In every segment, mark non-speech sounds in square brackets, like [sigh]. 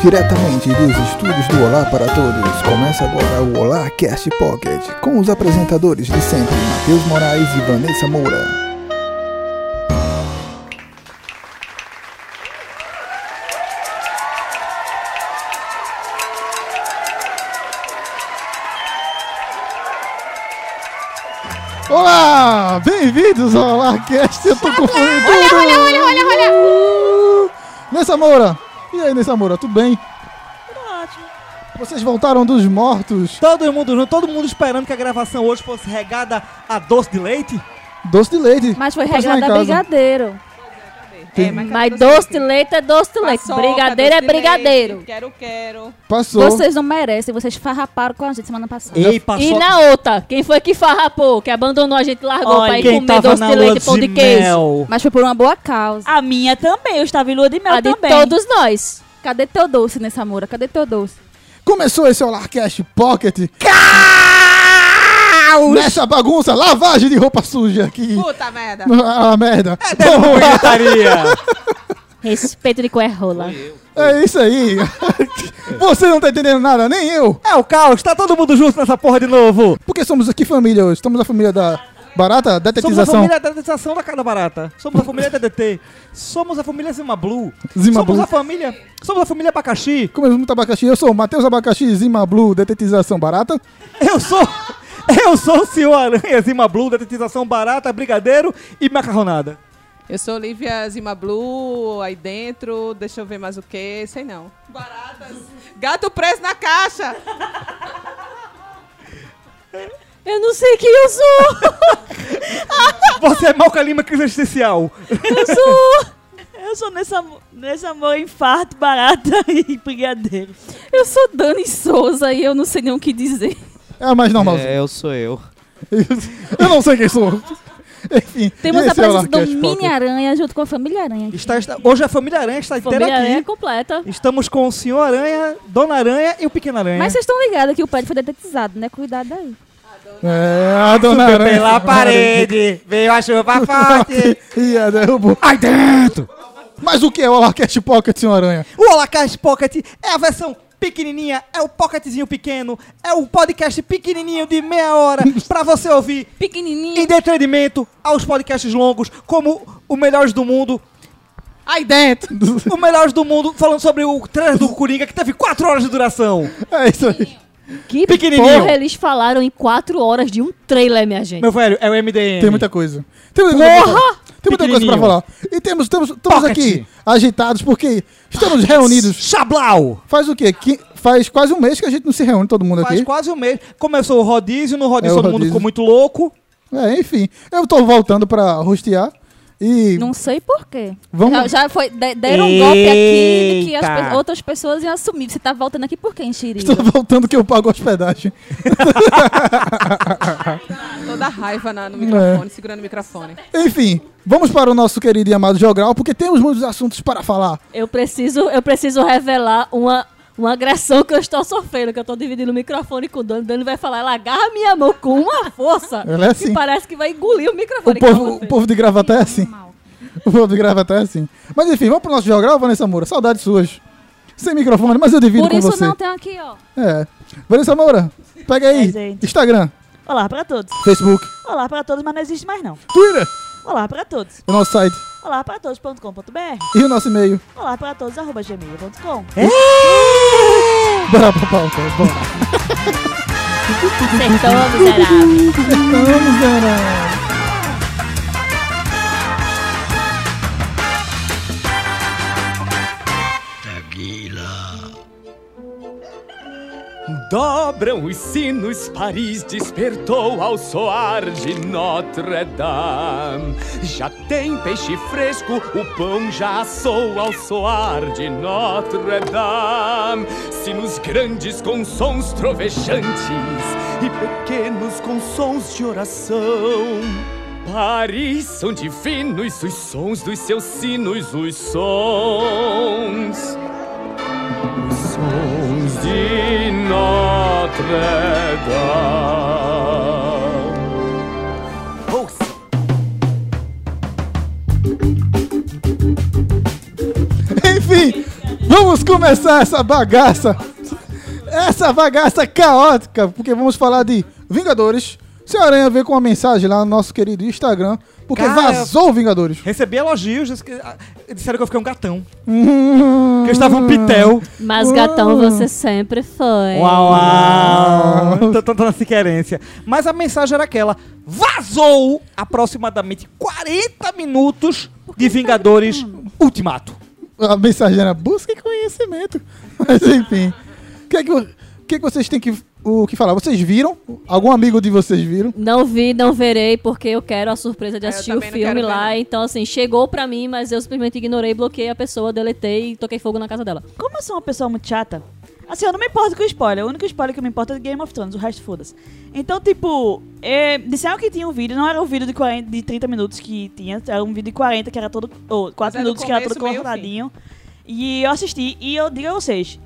Diretamente dos estúdios do Olá para Todos, começa agora o Olá Cast Pocket, com os apresentadores de sempre, Matheus Moraes e Vanessa Moura. Olá, bem-vindos ao Olá Cast, eu tô confundindo tudo. Olha, olha, olha, olha. Uh! Nessa Moura, e aí Nessa Moura, tudo bem? Ótimo. Vocês voltaram dos mortos, Todo mundo junto, todo mundo esperando que a gravação hoje fosse regada a doce de leite. doce de leite. Mas foi regada a brigadeiro. Tem- Mas doce de leite é doce de leite. Brigadeiro é brigadeiro. Quero, quero. Passou. Vocês não merecem, vocês farraparam com a gente semana passada. Ei, passou. E na outra, quem foi que farrapou? Que abandonou a gente, largou Olha pra ir quem comer doce de leite e pão de queijo. mel. Mas foi por uma boa causa. A minha também, eu estava em lua de mel a de também. todos nós. Cadê teu doce nessa moura? Cadê teu doce? Começou esse Olarcast Pocket. Nessa bagunça, lavagem de roupa suja aqui. Puta merda. Ah, merda. Gritaria. [laughs] Respeito de qual é rola. É isso aí. [laughs] Você não tá entendendo nada, nem eu. É o caos, tá todo mundo junto nessa porra de novo. Porque somos aqui família hoje. Estamos a família da barata, Somos a detetização. família da detetização da cada barata. Somos a família DDT. Somos a família Zima Blue. Zima somos Blue. a família. Somos a família abacaxi. Comemos muito abacaxi. Eu sou o Matheus Abacaxi, Zima Blue, detetização barata. Eu sou. [laughs] Eu sou o senhor Aranha Zima Blue, detetização barata, brigadeiro e macarronada. Eu sou Olivia Zima Blue, aí dentro, deixa eu ver mais o que, sei não. Baratas. Gato preso na caixa. Eu não sei quem eu sou. [laughs] Você é Malca Lima crise existencial. Eu sou. Eu sou nessa, nessa amor infarto, barata [laughs] e brigadeiro. Eu sou Dani Souza e eu não sei nem o que dizer. É a mais normal. É, eu sou eu. [laughs] Eu não sei quem sou. Enfim. Temos a esse é presença do Pocket. Mini-Aranha junto com a Família Aranha. Está, está- hoje a família Aranha está inteira Família Aranha aqui. completa. Estamos com o senhor Aranha, Dona Aranha e o Pequeno Aranha. Mas vocês estão ligados que o pé foi detetizado, né? Cuidado aí. É, a dona Aranha. Pela parede, veio a chuva [laughs] forte. E a derrubou. Ai dentro! Mas o que é o Olarcast Pocket, senhor Aranha? O Holacast Pocket é a versão pequenininha, é o pocketzinho pequeno, é o podcast pequenininho de meia hora [laughs] pra você ouvir Pequenininho. entretenimento aos podcasts longos, como o Melhores do Mundo. Aí dentro! o Melhores do Mundo, falando sobre o trailer do Coringa, que teve 4 horas de duração. É isso aí. Que Pequenininho. porra eles falaram em quatro horas de um trailer, minha gente. Meu velho, é o MDM. Tem muita coisa. Tem muita coisa, pra falar. Tem muita coisa pra falar. E temos, temos, estamos Pocket. aqui agitados porque estamos reunidos. Chablau! Faz o quê? Que- faz quase um mês que a gente não se reúne, todo mundo Faz aqui. quase um mês. Começou o rodízio, no rodízio É, o todo mundo rodízio. ficou muito louco. É, enfim. Eu tô voltando pra rostear. E Não sei porquê. Vamos- Já, já foi, de- deram um golpe aqui que as Eita. pe- outras pessoas iam assumir. Você tá voltando aqui por quê, Enxeriga? estou voltando que eu pago hospedagem. [laughs] Toda raiva na- no É. microfone, segurando o microfone. Enfim, vamos para o nosso querido e amado Geogral, porque temos muitos assuntos para falar. Eu preciso, eu preciso revelar uma, uma agressão que eu estou sofrendo, que eu estou dividindo o microfone com o Dani. O Dani vai falar, ela agarra minha mão com uma força Ela é assim. que parece que vai engolir o O microfone. povo, Calma, o Fê. povo de Gravata é assim. O povo de Gravata é assim. Mas enfim, vamos pro nosso Geogral, Vanessa Moura. Saudades suas. Sem microfone, mas eu divido Por com isso você. não tem aqui, ó. É. Vanessa Moura, pega aí. É. Instagram, Olá para todos. Facebook, Olá para todos, mas não existe mais não. Twitter, Olá para todos. o nosso site Olá para todos.com.br. e o nosso e-mail. Olá para todos, arroba gmail.com. Bora pra pauta. Bora. Acertou, miserável. Vamos, galera. Dobram os sinos, Paris despertou ao soar de Notre-Dame. Já tem peixe fresco, o pão já assou ao soar de Notre-Dame. Sinos grandes com sons trovejantes e pequenos com sons de oração. Paris são divinos os sons dos seus sinos, os sons. De Notre-Dame. Ouça! Enfim, Vamos começar essa bagaça. Essa bagaça caótica, porque vamos falar de Vingadores. Seu Aranha veio com uma mensagem lá no nosso querido Instagram, porque Cara, vazou o Vingadores. Recebi elogios, disse que- ah, disseram que eu fiquei um gatão. Hum. Que eu estava um pitel. Mas, gatão, você sempre foi. Uau, uau. tô, tô, tô nessa querência. Mas a mensagem era aquela: vazou aproximadamente 40 minutos de Vingadores Ultimato. A mensagem era busca conhecimento. [laughs] Mas enfim. O que, é que, que, é que vocês têm que, o que falar? Vocês viram? Algum amigo de vocês viram? Não vi, não verei, porque eu quero a surpresa de É, assistir o filme ver, lá. não. Então, assim, chegou pra mim, mas eu simplesmente ignorei, bloqueei a pessoa, deletei e toquei fogo na casa dela. Como eu sou uma pessoa muito chata, assim, eu não me importo com spoiler. O único spoiler que me importa é Game of Thrones, o resto foda-se. Então, tipo, é, disseram que tinha um vídeo, não era um vídeo de, 40, de 30 minutos que tinha, era um vídeo de 40 que era todo. Ou 4 Mas é minutos que era todo cortadinho. E eu assisti, e eu digo a vocês.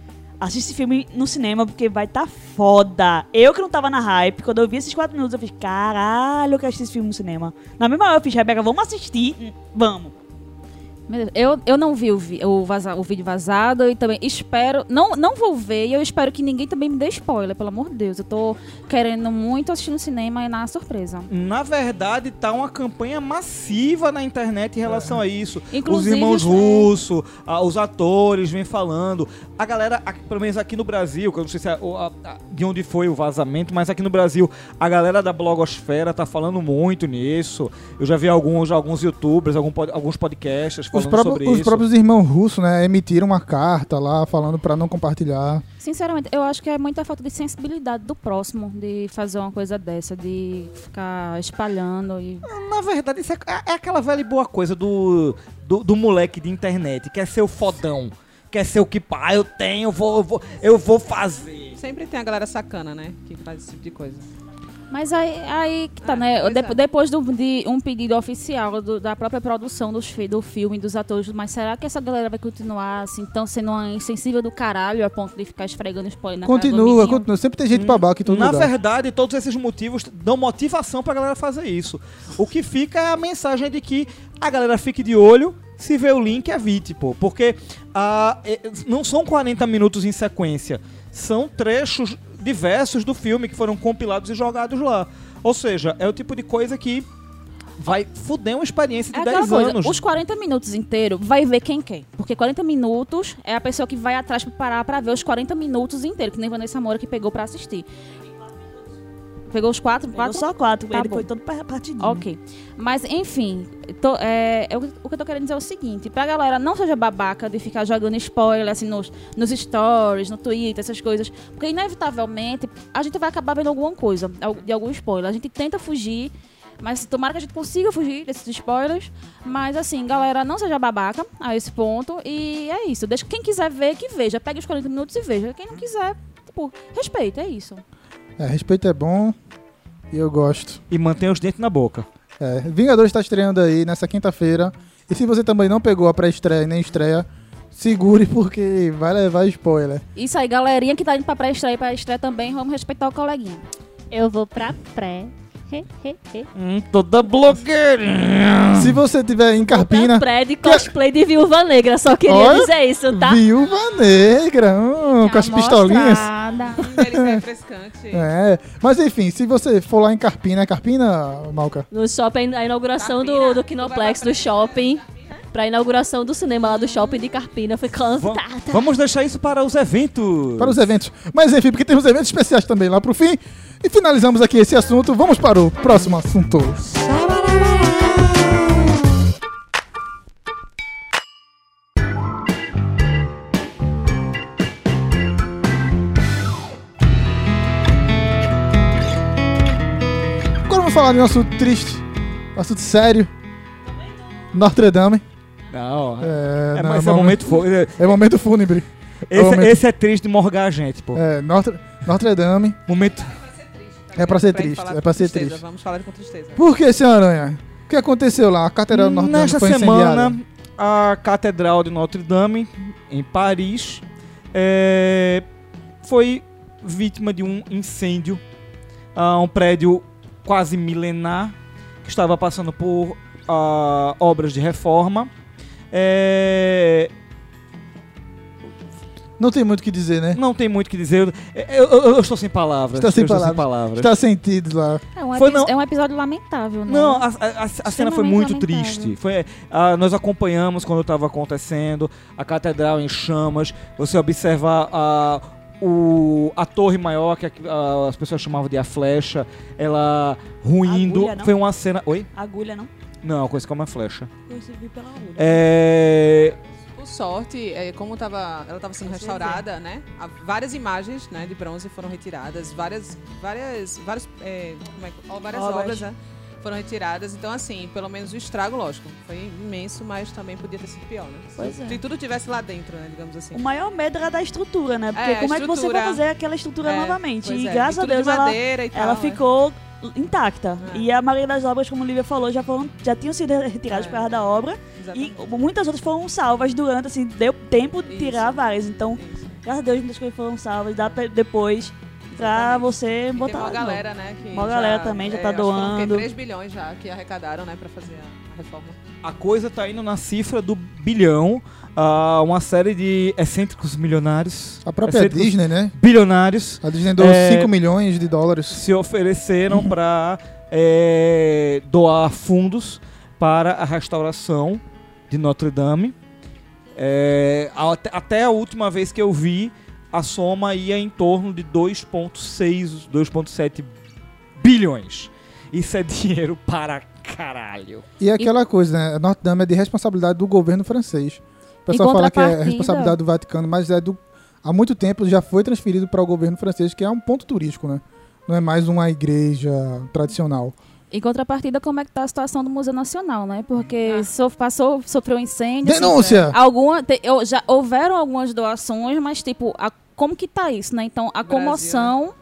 Assiste esse filme no cinema porque vai tá foda. Eu que não tava na hype, quando eu vi esses 4 minutos, eu fiz, caralho, eu quero assistir esse filme no cinema. Na mesma hora eu fiz, Rebeca, vamos assistir? Hum, Vamos. Eu, eu não vi o, vi- o, vaza- o vídeo vazado e também espero. Não, não vou ver e eu espero que ninguém também me dê spoiler, pelo amor de Deus. Eu tô querendo muito assistir no cinema e na surpresa. Na verdade, tá uma campanha massiva na internet em relação a isso. Inclusive, os irmãos é. russos, os atores vêm falando. A galera, aqui- pelo menos aqui no Brasil, que eu não sei se é de onde foi o vazamento, mas aqui no Brasil, a galera da blogosfera tá falando muito nisso. Eu já vi alguns, alguns youtubers, alguns podcasts Os, falando próprios- sobre os isso. próprios irmãos russos, né, emitiram uma carta lá falando pra não compartilhar. Sinceramente, eu acho que é muita falta de sensibilidade do próximo de fazer uma coisa dessa, de ficar espalhando e. Na verdade, isso é, é aquela velha e boa coisa do, do, do moleque de internet, quer ser o fodão. Quer ser o que, pá, eu tenho, eu vou, eu vou, eu vou fazer. Sempre tem a galera sacana, né? Que faz esse tipo de coisa. Mas aí, aí que tá, É, né? pois De- é. Depois do- de um pedido oficial do- da própria produção dos, do filme, dos atores, mas será que essa galera vai continuar assim, tão sendo uma insensível do caralho a ponto de ficar esfregando spoiler na cara do Continua, continua. Sempre tem gente babaca em todo Na lugar. verdade, todos esses motivos dão motivação pra galera fazer isso. O que fica é a mensagem de que a galera fique de olho, se vê o link, evite, pô. Porque ah, é- não são 40 minutos em sequência, são trechos diversos do filme que foram compilados e jogados lá. Ou seja, é o tipo de coisa que vai fuder uma experiência de É 10 aquela coisa, anos. os 40 minutos inteiros vai ver quem quer. Porque 40 minutos é a pessoa que vai atrás pra parar pra ver os 40 minutos inteiros, que nem Vanessa Moura que pegou pra assistir. Pegou os quatro? Pegou quatro? só 4, Tá ele bom. foi todo pa- partidinho. Ok. Mas, enfim, tô- é, eu- o que eu tô querendo dizer é o seguinte: pra galera não seja babaca de ficar jogando spoiler assim nos, nos stories, no Twitter, essas coisas. Porque, inevitavelmente, a gente vai acabar vendo alguma coisa, de algum spoiler. A gente tenta fugir. Mas tomara que a gente consiga fugir desses spoilers. Mas assim, galera, não seja babaca a esse ponto. E é isso. Deixa quem quiser ver, que veja. Pegue os 40 minutos e veja. Quem não quiser, tipo, respeita, é isso. É, respeito é bom e eu gosto. E mantém os dentes na boca. É, Vingadores está estreando aí nessa quinta-feira. E se você também não pegou a pré-estreia e nem estreia, segure porque vai levar spoiler. Isso aí, galerinha que tá indo pra pré-estreia e pra estreia também, vamos respeitar o coleguinha. Eu vou pra pré. Hum, toda blogueirinha. Se você tiver em Carpina, pré de cosplay de Viúva Negra. Só queria Olha, dizer isso, tá? Viúva Negra, hum, com as pistolinhas. É refrescante. [laughs] É, mas enfim, se você for lá em Carpina, é Carpina, Malca? No shopping, a inauguração do, Carpina. do Kinoplex, do shopping. Pra inauguração do cinema lá do shopping de Carpina. Foi cantada. Vamos deixar isso para os eventos. Para os eventos. Mas enfim, porque temos eventos especiais também lá pro fim. E finalizamos aqui esse assunto. Vamos para o próximo assunto. Agora vamos falar de um assunto triste, um assunto sério. Notre Dame. Não, É, é, não, mas é momento fo- é- é momento fúnebre. Esse, momento- esse é triste de morgar a gente, pô. É, Notre, Notre Dame. Momento. É pra ser triste, falar é pra ser tristeza, triste. Vamos falar com tristeza. Por que, senhor Aranha? O que aconteceu lá? A Catedral de Notre Dame Nesta foi semana, incendiada. a Catedral de Notre Dame, em Paris, é, foi vítima de um incêndio a um prédio quase milenar que estava passando por ah, obras de reforma. É, Não tem muito o que dizer, né? Não tem muito o que dizer. Eu, eu- eu- eu estou sem palavras. Está sem eu estou palavras. sem palavras. Está sentido lá. É um, Foi não- é um episódio lamentável, né? Não, a, a- a- a cena foi muito lamentável. triste. Foi, ah, nós acompanhamos quando estava acontecendo, a catedral em chamas, você observar a, o, a torre maior, que as pessoas chamavam de a flecha, ela ruindo. Agulha, não? foi uma cena. Oi? Agulha, não? Não, é uma coisa como a flecha. Eu vi pela agulha. É. Por sorte, é, como tava, ela estava sendo restaurada, né? há Várias imagens né, de bronze foram retiradas, várias, várias, várias, é, como é que- ó, várias Obras. obras, né, foram retiradas. Então, assim, pelo menos o estrago, lógico, foi imenso, mas também podia ter sido pior, né? Pois se, é. se tudo tivesse lá dentro, né? Digamos assim. O maior medo era da estrutura, né? Porque É, como é que você vai fazer aquela estrutura É, novamente? E é, graças e a Deus de ela, e ela é. ficou intacta. É. E a maioria das obras, como o Lívia falou, já, foram, já tinham sido retiradas É. por causa da obra. Exatamente. E muitas outras foram salvas durante, assim, deu tempo de Isso. tirar várias. Então, Isso. graças a Deus, muitas coisas foram salvas. Dá pra depois pra Exatamente. você E tem botar uma de novo. galera, né? Que Uma galera também já tá acho que foram, o quê? doando. 3 bilhões já que arrecadaram, né? Pra fazer a, a reforma. A coisa tá indo na cifra do bilhão. Ah, uma série de excêntricos milionários. A própria Disney, né? Bilionários A Disney deu É, 5 milhões de dólares. se ofereceram [clears throat] para doar fundos para a restauração de Notre Dame. É, até, a última vez que eu vi, a soma ia em torno de 2,6, 2,7 bilhões. Isso é [laughs] dinheiro para caralho. E é aquela coisa, né? Notre Dame é de responsabilidade do governo francês. O pessoal fala que é responsabilidade do Vaticano, mas é do, há muito tempo já foi transferido para o governo francês, que é um ponto turístico, né? Não é mais uma igreja tradicional. Em contrapartida, como é que tá a situação do Museu Nacional, né? Porque Ah. so- passou, sofreu incêndio. assim, Denúncia! Alguma, te- eu- já houveram algumas doações, mas tipo, a- como que tá isso, né? Então, a Brasil, comoção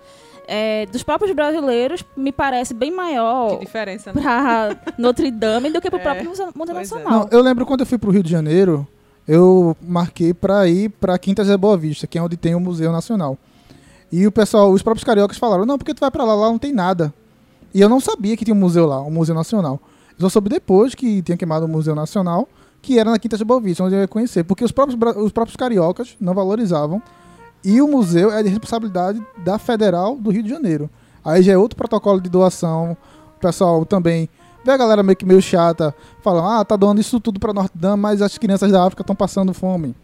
é, dos próprios brasileiros me parece bem maior Que diferença, né? para [laughs] Notre Dame do que para o É, próprio Museu, é. Nacional. Não, eu lembro quando eu fui pro Rio de Janeiro, eu marquei pra ir pra Quinta Zé Boa Vista, que é onde tem o Museu Nacional. E o pessoal, os próprios cariocas falaram: "Não, porque tu vai pra lá, lá não tem nada". E eu não sabia que tinha um museu lá, um Museu Nacional. Eu só soube depois que tinha queimado o Museu Nacional, que era na Quinta Zé Boa Vista, onde eu ia conhecer, porque os próprios os próprios cariocas não valorizavam. E o museu é de responsabilidade da Federal do Rio de Janeiro. Aí já é outro protocolo de doação. O pessoal também vê a galera meio que meio chata, falam, ah, tá doando isso tudo pra Notre Dame, mas as crianças da África estão passando fome.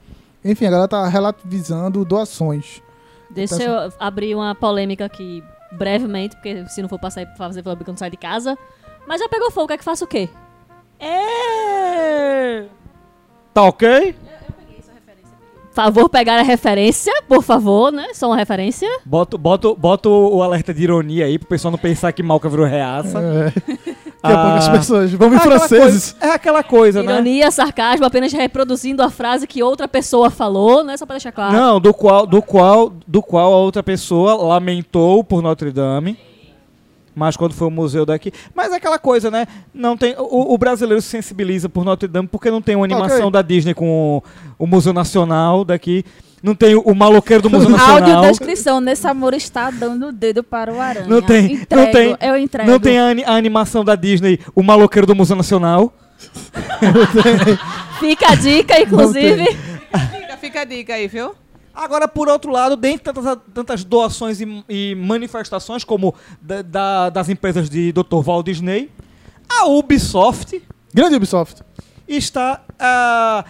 Enfim, a galera tá relativizando doações. Deixa eu abrir uma polêmica aqui brevemente, porque se não for pra sair pra fazer polêmica, eu não sai de casa. Mas já pegou fogo, quer que faça o quê? É... Tá ok? Favor pegar a referência, por favor, né? Só uma referência. Bota, bota, bota o alerta de ironia aí pro pessoal não pensar que Malca virou reaça. É. Daqui a pouco as Ah. pessoas vão em É aquela franceses. coisa- é aquela coisa, né? Ironia, sarcasmo, apenas reproduzindo a frase que outra pessoa falou, né? Só pra deixar claro. Não, do qual, do qual, do qual a outra pessoa lamentou por Notre Dame. Mas quando foi o museu daqui. Mas é aquela coisa, né? Não tem, o, o brasileiro se sensibiliza por Notre Dame porque não tem uma animação Ok. da Disney com o, o Museu Nacional daqui. Não tem o, maloqueiro do Museu [laughs] Nacional. Audiodescrição, nesse amor está dando o dedo para o aranha. Não tem, Entrego, não tem, eu entrego. não tem a, a animação da Disney, o maloqueiro do Museu Nacional. [laughs] Fica a dica, inclusive. Fica, fica a dica aí, viu? Agora, por outro lado, dentre tantas, tantas doações e, e manifestações, como da- da- das empresas de Dr. Walt Disney, a Ubisoft Grande Ubisoft. está, ah,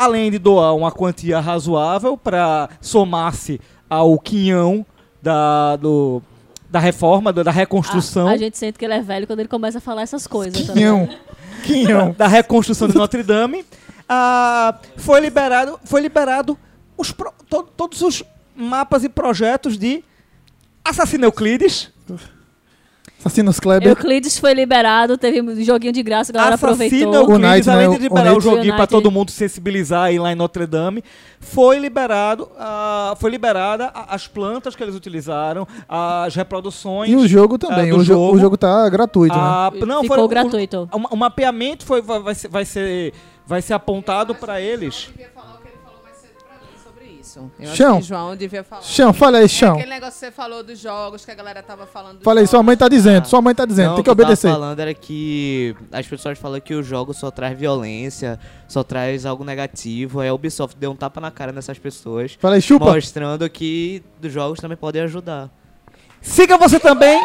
além de doar uma quantia razoável para somar-se ao quinhão da, do- da reforma, da, da reconstrução, A, a gente sente que ele é velho quando ele começa a falar essas coisas. tá Quinhão. ligado? Quinhão. da reconstrução de Notre Dame, ah, foi liberado, foi liberado os pro- to- todos os mapas e projetos de Assassino Euclides, Assassinos Kleber. Euclides foi liberado, teve um joguinho de graça, a galera Assassino aproveitou. Euclides, O Night, além né, de o- liberar o o, joguinho para todo mundo sensibilizar aí lá em Notre Dame, foi liberado, ah, foi liberada as plantas que eles utilizaram, as reproduções. E o jogo também. Ah, do o, jo jogo. o jogo tá gratuito, né? a- não, Ficou foi- o- gratuito. O, o mapeamento foi, vai, vai ser, vai ser, vai ser apontado para eles. sobre isso. Eu Chão. acho que João devia falar. Chão, fala aí, É Chão. aquele negócio que você falou dos jogos, que a galera tava falando Fala aí, sua mãe tá dizendo, sua mãe tá dizendo, Não, tem que o eu tava obedecer. falando era que as pessoas falam que o jogo só traz violência, só traz algo negativo. Aí a Ubisoft deu um tapa na cara nessas pessoas, Fala aí, chupa. mostrando que os jogos também podem ajudar. Siga você também.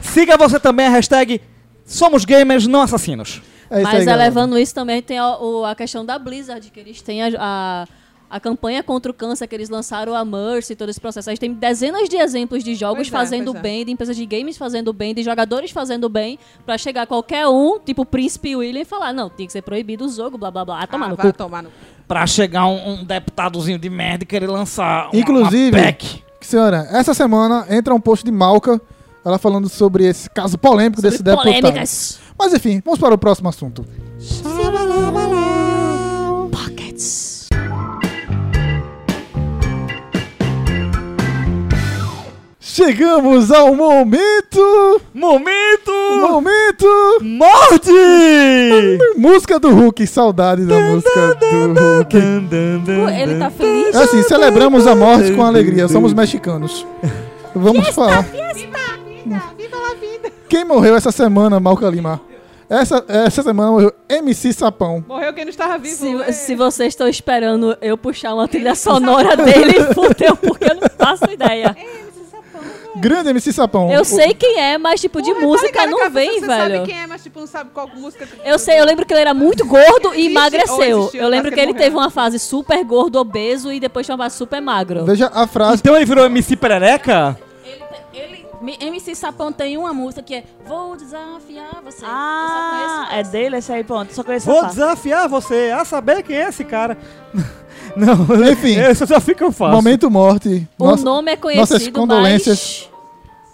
Siga você também a hashtag Somos Gamers Não Assassinos. É Mas aí, galera. elevando isso também tem a, o- a questão da Blizzard, que eles têm a, a, a campanha contra o câncer, que eles lançaram a Mercy, todo esse processo. A gente tem dezenas de exemplos de jogos Pois é, fazendo é. bem, de empresas de games fazendo bem, de jogadores fazendo bem, pra chegar qualquer um, tipo o Príncipe William, e falar, não, tem que ser proibido o jogo, blá blá blá. Ah, tomar Ah, no vai cu. tomar no. Pra chegar um, um deputadozinho de merda e querer lançar uma, Inclusive- uma PEC. Senhora, essa semana entra um post de Malca, ela falando sobre esse caso polêmico desse Sobre deputado. polêmicas. Mas enfim, vamos para o próximo assunto. Pockets. Chegamos ao momento! Momento! Momento! Morte! Música do Hulk, saudade da música do Hulk. Ele tá feliz. É assim, celebramos a morte com alegria, somos mexicanos. Vamos falar. Quem morreu essa semana, Malca Lima? Essa, essa semana morreu MC Sapão. Morreu quem não estava vivo. Se, é. se vocês estão esperando eu puxar uma trilha sonora dele, fudeu, porque eu não faço ideia. Grande MC Sapão. Eu sei quem é, mas tipo, de Porra, música não vem, Você velho. sabe quem é, mas tipo, não sabe qual música... Eu sei, eu lembro que ele era muito gordo e emagreceu. Eu lembro que ele teve uma fase super gordo, obeso e depois tinha uma fase super magro. Veja a frase. Então ele virou MC Perereca? MC Sapão tem uma música que é Vou desafiar você. Ah, é dele esse aí, pronto. Só conheço Vou essa parte. desafiar você a saber quem é esse cara. [laughs] Não, [laughs] Enfim. esse desafio que eu faço. Momento morte. O Nossa- nome é nossas conhecido, condolências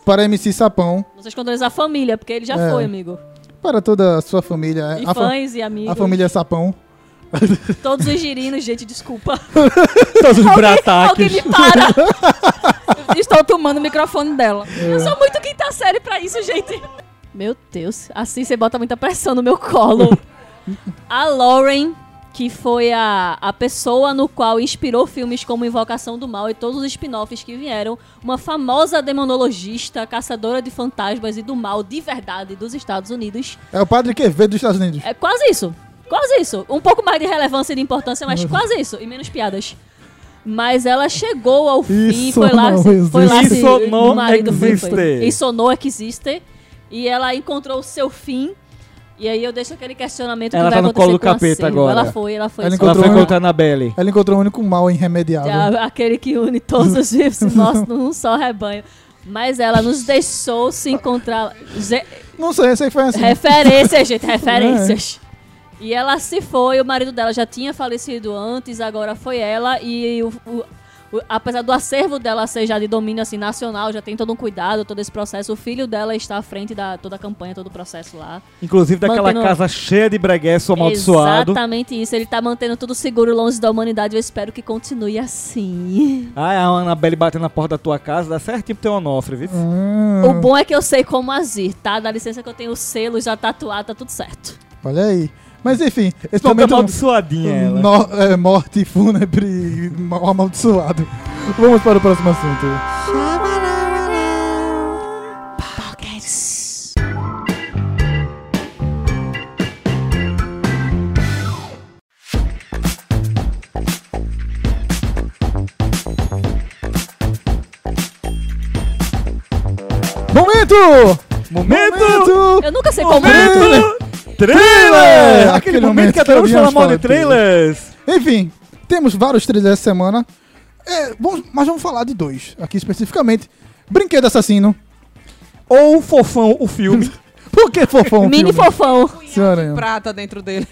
para MC Sapão. mas... Nossas condolências à família, porque ele já É. foi, amigo. Para toda a sua família. E A, fa- fãs e amigos. a família Sapão. [laughs] Todos os girinos, gente, desculpa. [laughs] Todos os Alguém brataques. me para. Estou tomando o microfone dela. Eu sou muito quinta série pra isso, gente. Meu Deus, assim você bota muita pressão no meu colo. A Lauren, que foi a, a pessoa no qual inspirou filmes como Invocação do Mal e todos os spin-offs que vieram, uma famosa demonologista, caçadora de fantasmas e do mal de verdade dos Estados Unidos. É o padre Quevedo dos Estados Unidos. É quase isso. Quase isso. Um pouco mais de relevância e de importância, mas quase isso. E menos piadas. Mas ela chegou ao fim, Isso foi lá, não se- foi lá existe. se Isso não o marido foi- existe. foi- Isso não existe. E ela encontrou o seu fim. E aí eu deixo aquele questionamento Ela que vai tá no acontecer colo do capeta agora. Ela foi, ela foi. Ela só- Ela foi Encontrou- encontrar na Belly. Ela encontrou o único mal irremediável. Já, aquele que une todos os e [laughs] mostra num só rebanho. Mas ela nos deixou se encontrar. Não sei, sei que foi assim. Referências, gente, [laughs] referências. E ela se foi, o marido dela já tinha falecido antes, agora foi ela. E o- o- apesar do acervo dela ser já de domínio assim, nacional, já tem todo um cuidado, todo esse processo. O filho dela está à frente da toda a campanha, todo o processo lá. Inclusive daquela Mantendo- casa cheia de breguesso amaldiçoado. Exatamente isso. Ele tá mantendo tudo seguro longe da humanidade. Eu espero que continue assim. Ah, a Annabelle batendo na porta da tua casa, dá certinho pro teu Onofre, viu? Hum, O bom é que eu sei como agir, tá? Dá licença que eu tenho o selo já tatuado, tá tudo certo. Olha aí. Mas enfim, esse Toda momento. amaldiçoadinha ela. no- é, morte fúnebre mal amaldiçoado. Vamos para o próximo assunto. Momento! Momento! Eu nunca sei como. Momento! Trailer! Aquele Aquele momento momento que adoramos falar mal de trailers. Enfim, temos vários trailers essa semana. É, vamos- mas vamos falar de dois aqui especificamente. Brinquedo Assassino. Ou Fofão, o filme. [laughs] Por que fofão? o Mini filme? fofão. Senhora Aranha. Prata dentro dele.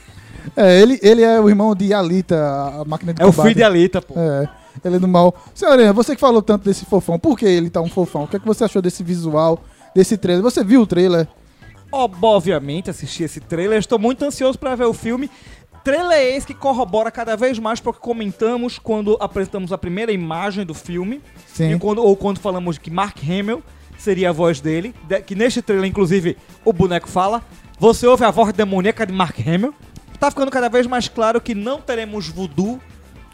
É, ele, ele é o irmão de Alita, a máquina de É o combate. filho de Alita, pô. É, ele é do mal. Senhora Aranha, você que falou tanto desse fofão, por que ele tá um fofão? O que, é que você achou desse visual, desse trailer? Você viu o trailer? Ob- Obviamente, assisti esse trailer. Estou muito ansioso para ver o filme. Trailer esse que corrobora cada vez mais porque comentamos quando apresentamos a primeira imagem do filme. Sim. Quando, ou quando falamos que Mark Hamill seria a voz dele. de- que neste trailer, inclusive, o boneco fala. Você ouve a voz demoníaca de Mark Hamill. Tá ficando cada vez mais claro que não teremos voodoo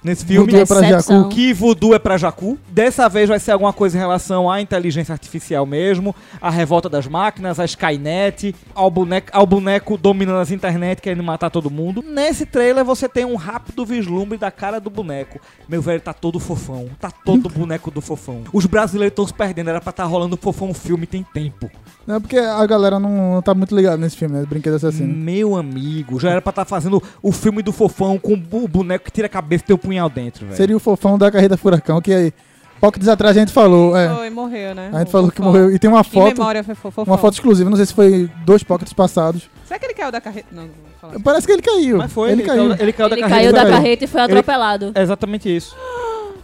nesse filme. Voodoo é pra. Jacu. Que voodoo é pra Jacu. Dessa vez vai ser alguma coisa em relação à inteligência artificial mesmo, à revolta das máquinas, à Skynet, ao boneco, ao boneco dominando as internet, querendo matar todo mundo. Nesse trailer você tem um rápido vislumbre da cara do boneco. Meu velho, tá todo fofão. Tá todo [laughs] boneco do fofão. Os brasileiros estão se perdendo. Era pra estar rolando fofão o filme tem tempo. Não, porque a galera não, não tá muito ligada nesse filme, né? Brinquedo assassino. Meu amigo, já era pra estar fazendo o filme do fofão com o boneco que tira a cabeça e tem um punhal dentro, velho. Seria o fofão da carreta furacão, que aí, pouco dias atrás a gente falou. É, Foi, morreu, né? a gente O falou que fofão. morreu. E tem uma Que foto, memória foi fofo. uma foto exclusiva, não sei se foi dois pockets passados. Será que ele caiu da carreta? Não, não vou falar. Parece que ele caiu. Mas foi, ele, caiu. Ele caiu da Ele carreira. caiu da caiu. carreta e foi atropelado. É exatamente isso.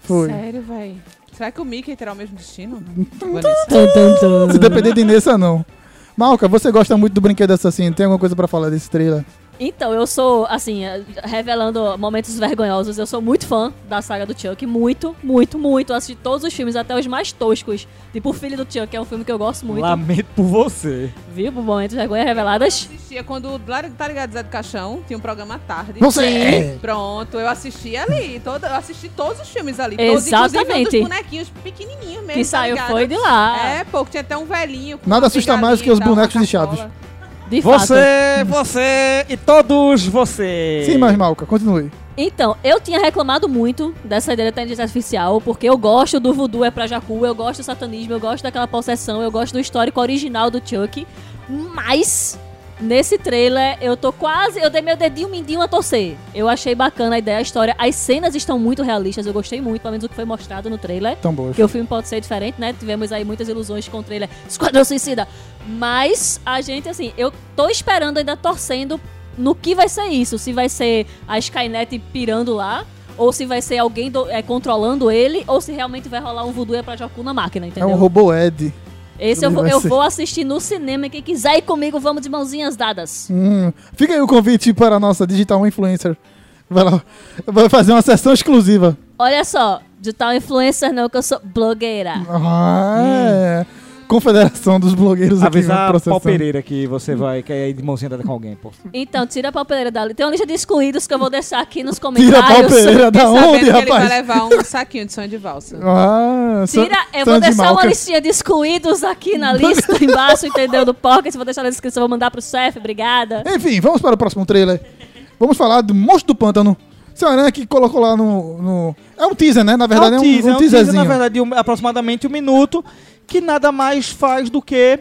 Foi. Sério, velho? Será que o Mickey terá o mesmo destino? Se depender de Nessa, não. Malca, você gosta muito do brinquedo assassino? Tem alguma coisa pra falar desse trailer? Então, eu sou, assim, eh, revelando momentos vergonhosos, eu sou muito fã da saga do Chuck. Muito, muito, muito. Eu assisti todos os filmes, até os mais toscos. Tipo, O Filho do Chuck, é um filme que eu gosto muito. Lamento por você. Viu? Por momentos vergonhas reveladas. assistia quando, tá ligado, Zé do Caixão, tinha um programa à tarde. Você! Pronto, eu assisti ali, todo, eu assisti todos os filmes ali. Exatamente. Todos, inclusive, dos bonequinhos pequenininhos mesmo, Que tá saiu ligado? foi de lá. É, pô, que tinha até um velhinho. com Nada assusta mais que os bonecos uma de. De fato. Você, você e todos vocês. Sim, mas Malca, continue. Então, eu tinha reclamado muito dessa ideia da inteligência artificial, porque eu gosto do voodoo é pra Jacu, eu gosto do satanismo, eu gosto daquela possessão, eu gosto do histórico original do Chuck. Mas, nesse trailer, eu tô quase. Eu dei meu dedinho mindinho a torcer. Eu achei bacana a ideia, a história. As cenas estão muito realistas, eu gostei muito, pelo menos o que foi mostrado no trailer. Tão boas. Porque o filme pode ser diferente, né? Tivemos aí muitas ilusões com o trailer Esquadrão Suicida. Mas a gente, assim, eu tô esperando ainda torcendo no que vai ser isso. Se vai ser a Skynet pirando lá, ou se vai ser alguém do- é, controlando ele, ou se realmente vai rolar um voodoo é pra Jacu na máquina, É entendeu? um robô Ed. Esse eu, vou, eu vou assistir no cinema e quem quiser ir comigo, vamos de mãozinhas dadas. Hum, fica aí o convite para a nossa digital influencer. Vai lá, vai fazer uma sessão exclusiva. Olha só, digital influencer não, que eu sou blogueira. Ah, é. Confederação dos blogueiros aqui Avisar a processando. Pau Pereira que você vai quer ir de mãozinha dada com alguém, pô. Então, tira a papeleira dali. Tem uma lista de excluídos que eu vou deixar aqui nos Tira a comentários. Pereira da onde, que ele vai rapaz? levar um [laughs] saquinho de sonho de valsa. Ah, Tira, eu vou deixar uma listinha de excluídos aqui na lista embaixo, entendeu? Do Pocket. Vou deixar na descrição, vou mandar pro chefe, obrigada. Enfim, vamos para o próximo trailer. Vamos falar do Monstro do Pântano. Seu Aranha que colocou lá no, no- É um teaser, né? Na verdade, é um, teaser, um é um teaser, teaserzinho. na verdade, de um- aproximadamente um minuto, que nada mais faz do que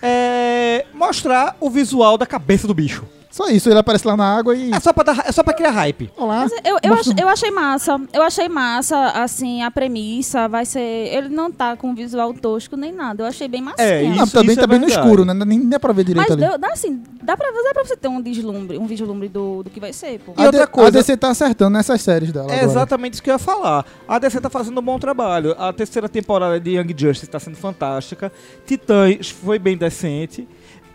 é, mostrar o visual da cabeça do bicho. Só isso, ele aparece lá na água e. É só pra, dar, é só pra criar hype. Olá. Mas eu, eu, ach- eu achei massa. Eu achei massa, assim, a premissa vai ser. Ele não tá com visual tosco nem nada. Eu achei bem massinha. É, Não, isso- também isso tá é bem no verdade. escuro, né? Nem dá pra ver direito Mas ali. deu- dá, assim, dá pra, dá pra você ter um vislumbre, um vislumbre do, do que vai ser, pô. E a, outra coisa- a DC tá acertando nessas séries dela. É agora. exatamente isso que eu ia falar. A DC tá fazendo um bom trabalho. A terceira temporada de Young Justice tá sendo fantástica. Titãs foi bem decente.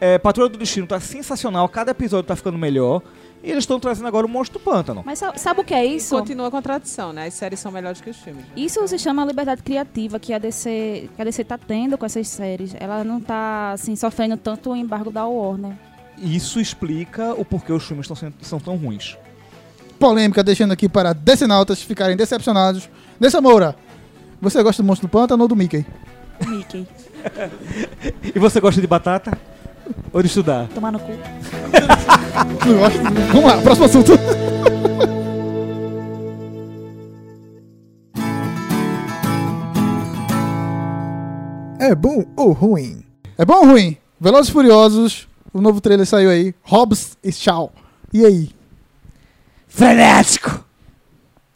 É, Patrulha do Destino tá sensacional. Cada episódio tá ficando melhor. E eles estão trazendo agora o Monstro do Pântano. Mas sa- sabe o que é isso? Continua com a tradição, né? As séries são melhores que os filmes. Isso se chama liberdade criativa que a DC, que a DC tá tendo com essas séries. Ela não tá, assim, sofrendo tanto o embargo da Warner. Isso explica o porquê os filmes sendo- são tão ruins. Polêmica, deixando aqui para decenautas ficarem decepcionados. Nessa Moura, você gosta do Monstro do Pântano ou do Mickey? Mickey. [laughs] E você gosta de batata? Ou de estudar? Tomar no cu. [laughs] Não gosto. Vamos lá, próximo assunto. É bom ou ruim? É bom ou ruim? Velozes e Furiosos, o novo trailer saiu aí. Hobbs e Shaw. E aí? Frenético!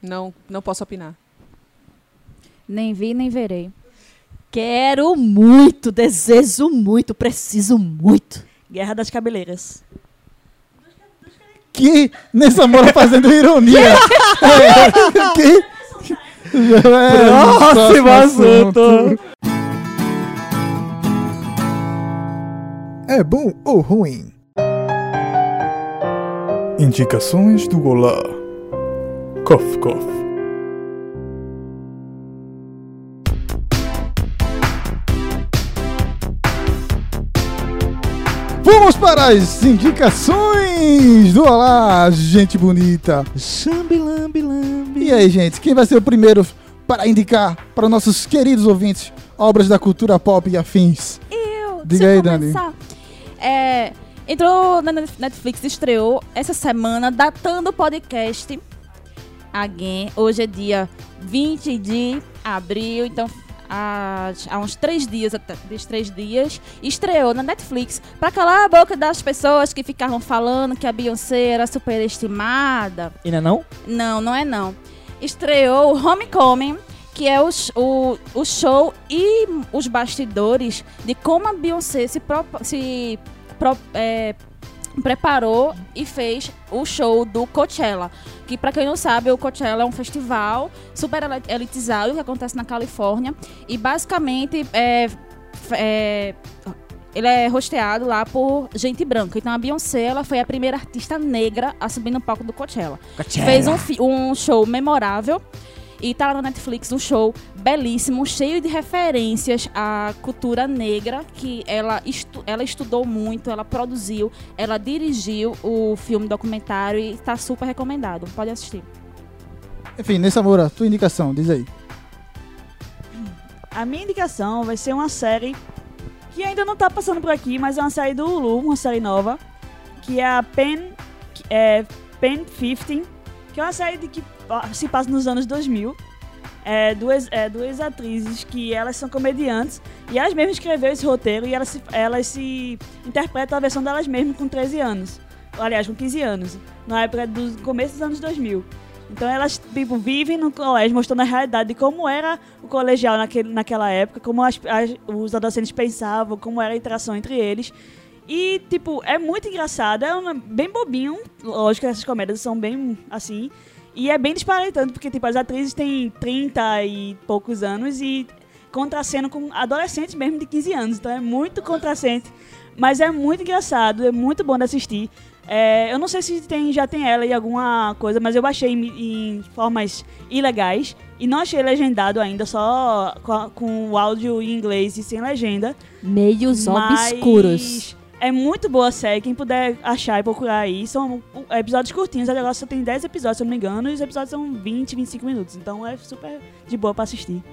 Não, não posso opinar. Nem vi, nem verei. Quero muito, desejo muito, preciso muito. Guerra das Cabeleiras. Que nessa mora fazendo ironia. [laughs] Que? É, Próximo assunto. É bom ou ruim? Indicações do Olá. Cof, cof. Vamos para as indicações do Olá, gente bonita. Chambi, lambi, lambi. E aí, gente, quem vai ser o primeiro para indicar para nossos queridos ouvintes obras da cultura pop e afins? Eu, Diga aí, Dani. É, entrou na Net- Netflix, estreou essa semana, datando o podcast Again. Hoje é dia 20 de abril, então há, há uns três dias, até desses três dias, estreou na Netflix pra calar a boca das pessoas que ficavam falando que a Beyoncé era superestimada. E não é não? Não, não é não. Estreou o Homecoming, que é o, o, o show e os bastidores de como a Beyoncé se, propa- se pro- é, preparou e fez o show do Coachella. Que, pra quem não sabe, o Coachella é um festival super elitizado que acontece na Califórnia. E, basicamente, é, é, ele é rosteado lá por gente branca. Então, a Beyoncé ela foi a primeira artista negra a subir no palco do Coachella. Fez um, um show memorável. E tá lá na Netflix um show belíssimo, cheio de referências à cultura negra, que ela, estu- ela estudou muito, ela produziu, ela dirigiu o filme documentário e tá super recomendado. Pode assistir. Enfim, Nessa Moura, tua indicação, diz aí. A minha indicação vai ser uma série que ainda não tá passando por aqui, mas é uma série do Hulu, uma série nova, que é a Pen, é, Pen 15, que é uma série de que se passa nos anos 2000. É, duas, é, duas atrizes que elas são comediantes e elas mesmas escreveram esse roteiro e elas se, elas se interpretam a versão delas mesmas com 13 anos. Aliás, com 15 anos, na época do começo dos anos 2000. Então elas tipo, vivem no colégio mostrando a realidade de como era o colegial naquele, naquela época, como as- as- os adolescentes pensavam, como era a interação entre eles. E, tipo, é muito engraçado, é uma- bem bobinho. Lógico que essas comédias são bem assim. E é bem disparatante, porque, tipo, as atrizes têm 30 e poucos anos e contracendo com adolescentes mesmo de 15 anos. Então é muito contracente. Mas é muito engraçado, é muito bom de assistir. É, eu não sei se tem, já tem ela em alguma coisa, mas eu baixei em, em formas ilegais e não achei legendado ainda, só com, com o áudio em inglês e sem legenda. Meios Mas obscuros. É muito boa a série, quem puder achar e procurar aí. São episódios curtinhos, o negócio só tem 10 episódios, se eu não me engano, e os episódios são 20, 25 minutos. Então é super de boa pra assistir.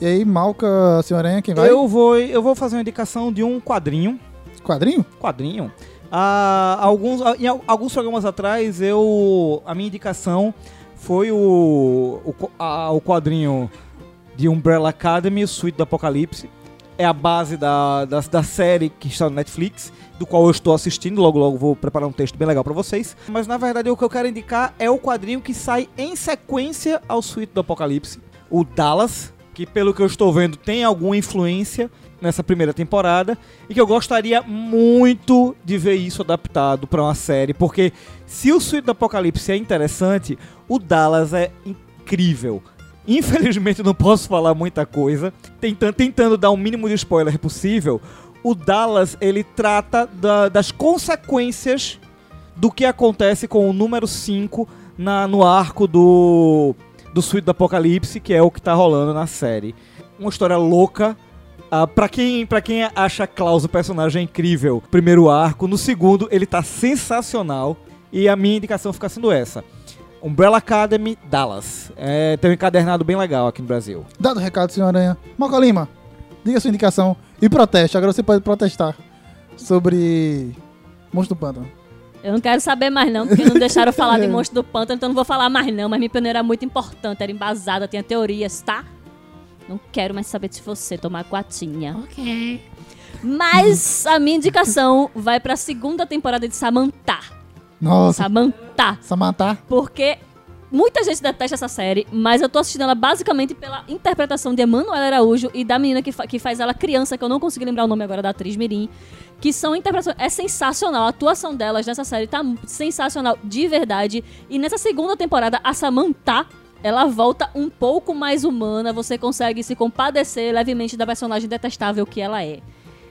E aí, Malca, Senhoranha, quem vai? Eu vou, eu vou fazer uma indicação de um quadrinho. Quadrinho? Quadrinho. Ah, alguns, ah, em al- alguns programas atrás, eu a minha indicação foi o, o, a- o quadrinho de Umbrella Academy, o Suite do Apocalipse. É a base da, da, da série que está no Netflix, do qual eu estou assistindo. Logo, logo vou preparar um texto bem legal para vocês. Mas na verdade, o que eu quero indicar é o quadrinho que sai em sequência ao Suite do Apocalipse, o Dallas, que pelo que eu estou vendo tem alguma influência nessa primeira temporada e que eu gostaria muito de ver isso adaptado para uma série, porque se o Suite do Apocalipse é interessante, o Dallas é incrível. Infelizmente não posso falar muita coisa, tentando, tentando dar o mínimo de spoiler possível. O Dallas ele trata da- das consequências do que acontece com o número 5 na, no arco do, do Suite do Apocalipse, que é o que tá rolando na série. Uma história louca. Ah, pra, quem, quem acha Klaus o personagem incrível, primeiro arco, no segundo ele tá sensacional. E a minha indicação fica sendo essa. Umbrella Academy Dallas. É, tem um encadernado bem legal aqui no Brasil. Dado o recado, Senhoranha. Malca Lima, diga sua indicação e proteste. Agora você pode protestar sobre Monstro do Pântano. Eu não quero saber mais não, porque não deixaram eu falar de [laughs] Monstro do Pântano, então não vou falar mais não. Mas minha opinião era muito importante, era embasada, tinha teorias, tá? Não quero mais saber de você tomar coatinha. Ok. Mas a minha indicação vai pra segunda temporada de Samantha. Nossa, Samantha. Samantha. Porque muita gente detesta essa série, mas eu tô assistindo ela basicamente pela interpretação de Emanuela Araújo e da menina que, fa- que faz ela criança, que eu não consegui lembrar o nome agora da atriz Mirim. Que são interpretações. É sensacional. A atuação delas nessa série tá sensacional de verdade. E nessa segunda temporada, a Samantha. Ela volta um pouco mais humana, você consegue se compadecer levemente da personagem detestável que ela é.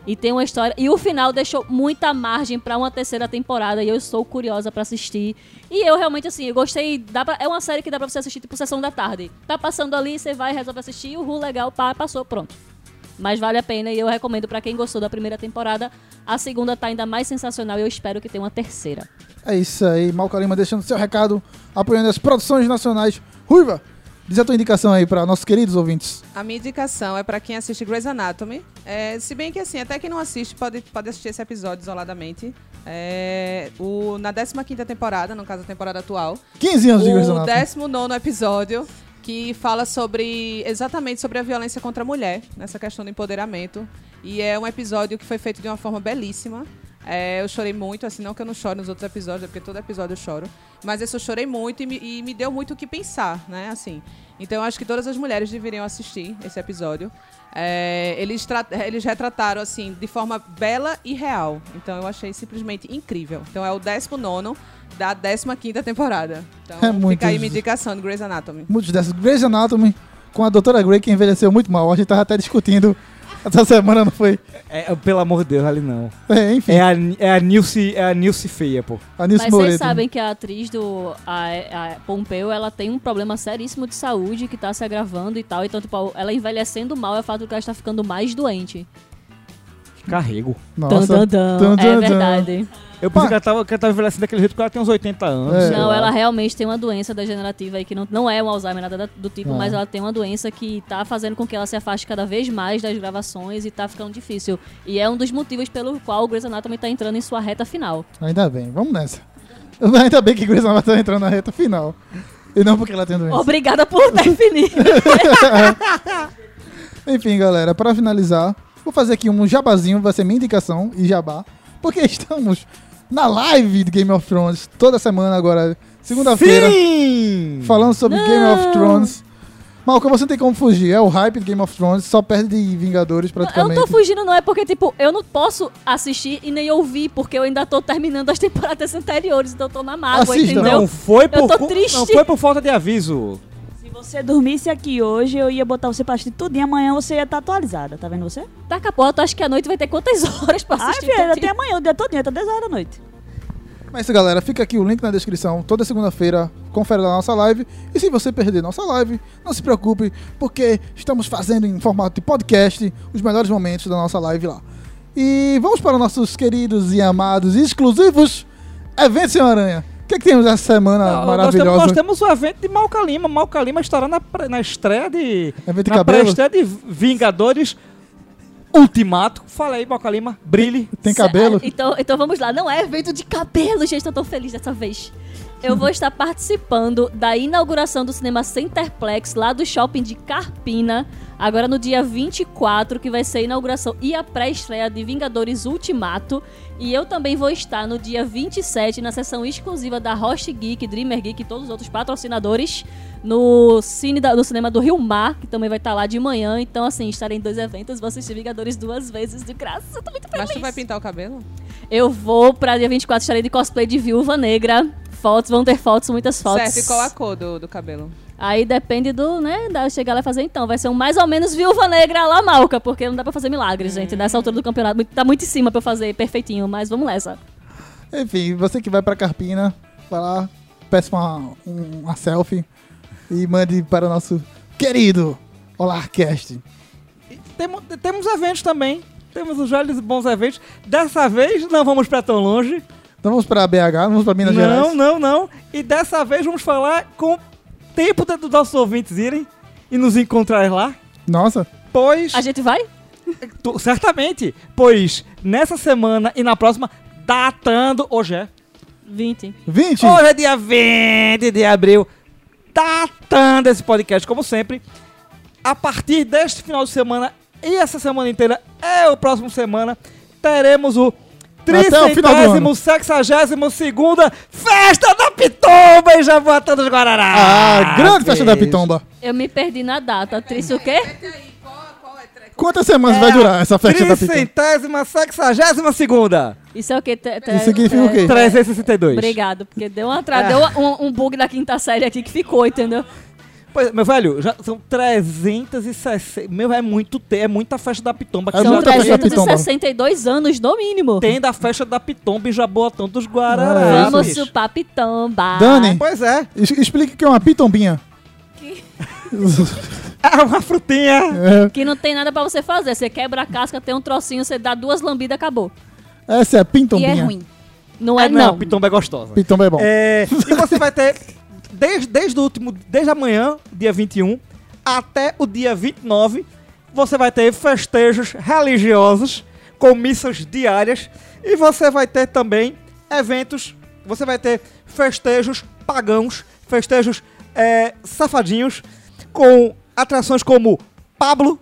E tem uma história. E o final deixou muita margem pra uma terceira temporada. E eu estou curiosa pra assistir. E eu realmente, assim, eu gostei. Dá pra- é uma série que dá pra você assistir, tipo, sessão da tarde. Tá passando ali, você vai, resolve assistir. O legal, pá, passou, pronto. Mas vale a pena e eu recomendo pra quem gostou da primeira temporada. A segunda tá ainda mais sensacional e eu espero que tenha uma terceira. É isso aí, Malca Lima deixando seu recado, apoiando as produções nacionais. Ruiva, diz a tua indicação aí para nossos queridos ouvintes. A minha indicação é pra quem assiste Grey's Anatomy. É, se bem que assim, até quem não assiste pode, pode assistir esse episódio isoladamente. É, o, na 15ª temporada, no caso a temporada atual, 15 anos de Grey's o Anatomy. 19 episódio que fala sobre exatamente sobre a violência contra a mulher, nessa questão do empoderamento. E é um episódio que foi feito de uma forma belíssima. É, eu chorei muito, assim, não que eu não chore nos outros episódios, é porque todo episódio eu choro. Mas esse eu chorei muito e me, e me deu muito o que pensar, né? Assim. Então eu acho que todas as mulheres deveriam assistir esse episódio. É, eles, eles retrataram, assim, de forma bela e real. Então eu achei simplesmente incrível. Então é o 19 da 15 temporada. Então É muito fica aí minha indicação de Grey's Anatomy. Muitos dessas. Grey's Anatomy com a doutora Grey, que envelheceu muito mal. A gente tava até discutindo essa semana, não foi? É, pelo amor de Deus, ali não. É, enfim, É a, é a Nilce, é a Nilce feia, pô. a Nilce Mas Moreto. vocês sabem que a atriz do a, a Pompeu, ela tem um problema seríssimo de saúde que tá se agravando e tal. Então, tipo, ela envelhecendo mal é o fato de que ela está ficando mais doente. Carrego. Nossa. Tan, tan. Tan, É que verdade. Eu pensei que ela, tava, que ela tava envelhecendo daquele jeito porque ela tem uns 80 anos. É. Não, ela realmente tem uma doença degenerativa aí que não, não é um Alzheimer, nada da- do tipo, Ah. mas ela tem uma doença que tá fazendo com que ela se afaste cada vez mais das gravações e tá ficando difícil. E é um dos motivos pelo qual o Grey's Anatomy tá entrando em sua reta final. Ainda bem, vamos nessa. [laughs] Ainda bem que Grey's Anatomy tá entrando na reta final. E não porque ela tem doença. Obrigada por [laughs] definir. [laughs] Enfim, galera, para finalizar, vou fazer aqui um jabazinho, vai ser minha indicação e jabá, porque [laughs] estamos na live de Game of Thrones toda semana agora, segunda-feira, Sim! falando sobre Game of Thrones. Malcolm, você não tem como fugir, é o hype de Game of Thrones, só perde de Vingadores Eu não praticamente. tô fugindo, não, é porque, tipo, eu não posso assistir e nem ouvir, porque eu ainda tô terminando as [laughs] temporadas anteriores, então eu tô na mágoa, Assista. entendeu? Não foi por tô cu- triste. Não foi por falta de aviso. Se você dormisse aqui hoje, eu ia botar você pra assistir tudo e amanhã você ia estar atualizada. Tá vendo você? Daqui a pouco, tu acha que a noite vai ter quantas horas pra Ai, assistir? filha, tudinho? até amanhã, o dia todo, até 10 horas da noite. Mas isso, galera, fica aqui o link na descrição. Toda segunda-feira, confere lá a nossa live. E se você perder nossa live, não se preocupe, porque estamos fazendo em formato de podcast os melhores momentos da nossa live lá. E vamos para nossos queridos e amados e exclusivos eventos sem aranha. O que, é que temos essa semana Não, nós, temos, maravilhosa? nós temos o evento de Malca Lima. Malca Lima estará na, na estreia de. Evento de na cabelo? pré-estreia de Vingadores Ultimato. Fala aí, Malca Lima. Brilhe. Tem cabelo? Cê- Então, então vamos lá, não é evento de cabelo, gente, eu tô feliz dessa vez. Eu vou estar participando da inauguração do cinema Centerplex lá do shopping de Carpina, agora no dia 24, que vai ser a inauguração e a pré-estreia de Vingadores Ultimato. E eu também vou estar no dia 27 na sessão exclusiva da Roche Geek, Dreamer Geek e todos os outros patrocinadores no, cine da- no cinema do Rio Mar, que também vai estar lá de manhã. Então, assim, estarei em dois eventos, vou assistir Vingadores duas vezes de graça. Eu tô muito feliz. Mas tu vai pintar o cabelo? Eu vou pra dia 24, estarei de cosplay de Viúva Negra. Fotos, vão ter fotos, muitas fotos. Certo, e qual a cor do, do cabelo? Aí depende do, né, da eu chegar lá e fazer então. Vai ser um mais ou menos Viúva Negra lá malca, porque não dá pra fazer milagres, gente. Nessa altura do campeonato, tá muito em cima pra eu fazer perfeitinho, mas vamos nessa. Enfim, você que vai pra Carpina, vai lá, peça uma, um- uma selfie e mande para o nosso querido Olarcast. Temos, temos eventos também. Temos os velhos e bons eventos. Dessa vez não vamos pra tão longe. Então vamos pra BH, vamos pra Minas não, Gerais. não, não. E dessa vez vamos falar com tempo de- dos nossos ouvintes irem e nos encontrar lá. Nossa, Pois. A gente vai? Tu- certamente. Pois nessa semana e na próxima, datando. Hoje é. 20. 20? Hoje é dia 20 de abril. Datando esse podcast, como sempre. A partir deste final de semana e essa semana inteira é o próximo semana, teremos o Até o final do ano. 30 segunda Festa da Pitomba em Jaboatão dos Guararás. Ah, grande festa da. Pitomba. Eu me perdi na data. Triste o quê? Quantas semanas vai durar essa festa da Pitomba? Tricentésima, sexagésima segunda. Isso é o quê? Isso significa o quê? 362. Obrigado, porque deu, uma tra... deu um, um bug da quinta série aqui que ficou, entendeu? Pois, meu velho, já são 360. Meu, é muito é muita festa da Pitomba. que É Pitomba. 362 anos, no mínimo. Tem da festa da Pitomba em Jaboatão dos Guararás. Vamos chupar pitamba. Dani, Pois é. es- explique o que é uma pitombinha. [laughs] É uma frutinha. É, Que não tem nada pra você fazer. Você quebra a casca, tem um trocinho, você dá duas lambidas, acabou. essa é a E é ruim. Não é, não, não. pitomba é gostosa. Pitomba é bom. É, e você vai ter, [laughs] desde, desde o último, desde amanhã, dia 21, até o dia 29, você vai ter festejos religiosos com missas diárias e você vai ter também eventos, você vai ter festejos pagãos, festejos é, safadinhos, com atrações como Pablo,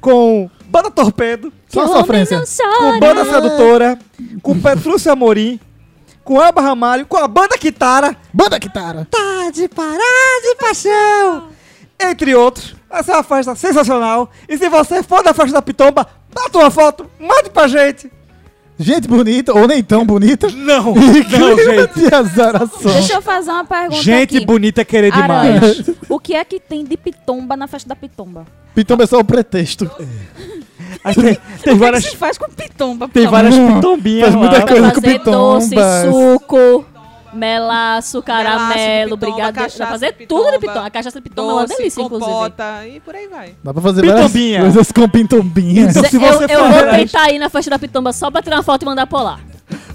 com Banda Torpedo, Só sofrência. com. Banda Sedutora, com Petrúcio Amorim, com Elba Ramalho, com a Banda Kitara, Banda Kitara. Tá de parar de paixão. Entre outros. Essa é uma festa sensacional. E se você for da festa da Pitomba, bata uma foto, mande pra gente. Gente bonita, ou nem tão bonita. Não, [laughs] E não, gente. de azaração. Deixa eu fazer uma pergunta Gente aqui. bonita é querer Aranha, demais. o que é que tem de pitomba na festa da pitomba? Pitomba é só o pretexto. Aí tem, [laughs] tem O que, é que várias, se faz com pitomba? tem várias pitombinhas faz muita lá. coisa. Pra com fazer doce, suco, melaço, caramelo, pitomba, brigadeiro. Dá pra fazer tudo de pitomba, pitomba. A cachaça de pitomba é uma Doce, delícia, inclusive. compota e por aí vai. Dá pra fazer Pitombinha. várias coisas com pintombinha. Então, se eu, você eu for vou tentar ir na festa da pitomba só pra tirar uma foto e mandar por lá.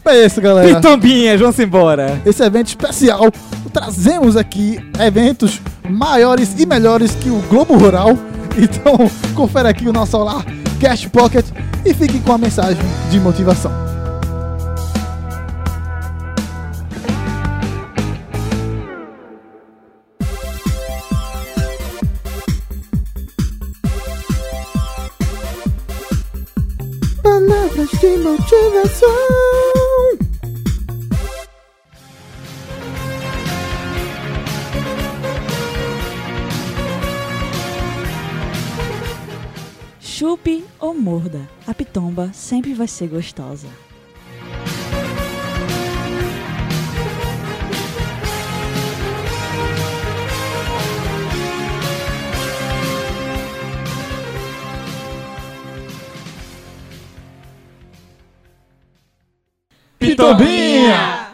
É isso, galera. Pitombinhas, vamos embora. Esse evento especial, trazemos aqui eventos maiores e melhores que o Globo Rural. Então, confere aqui o nosso Olá Cash Pocket e fique com a mensagem de motivação. Palavras de motivação. Chupe ou morda, a pitomba sempre vai ser gostosa. Pitombinha!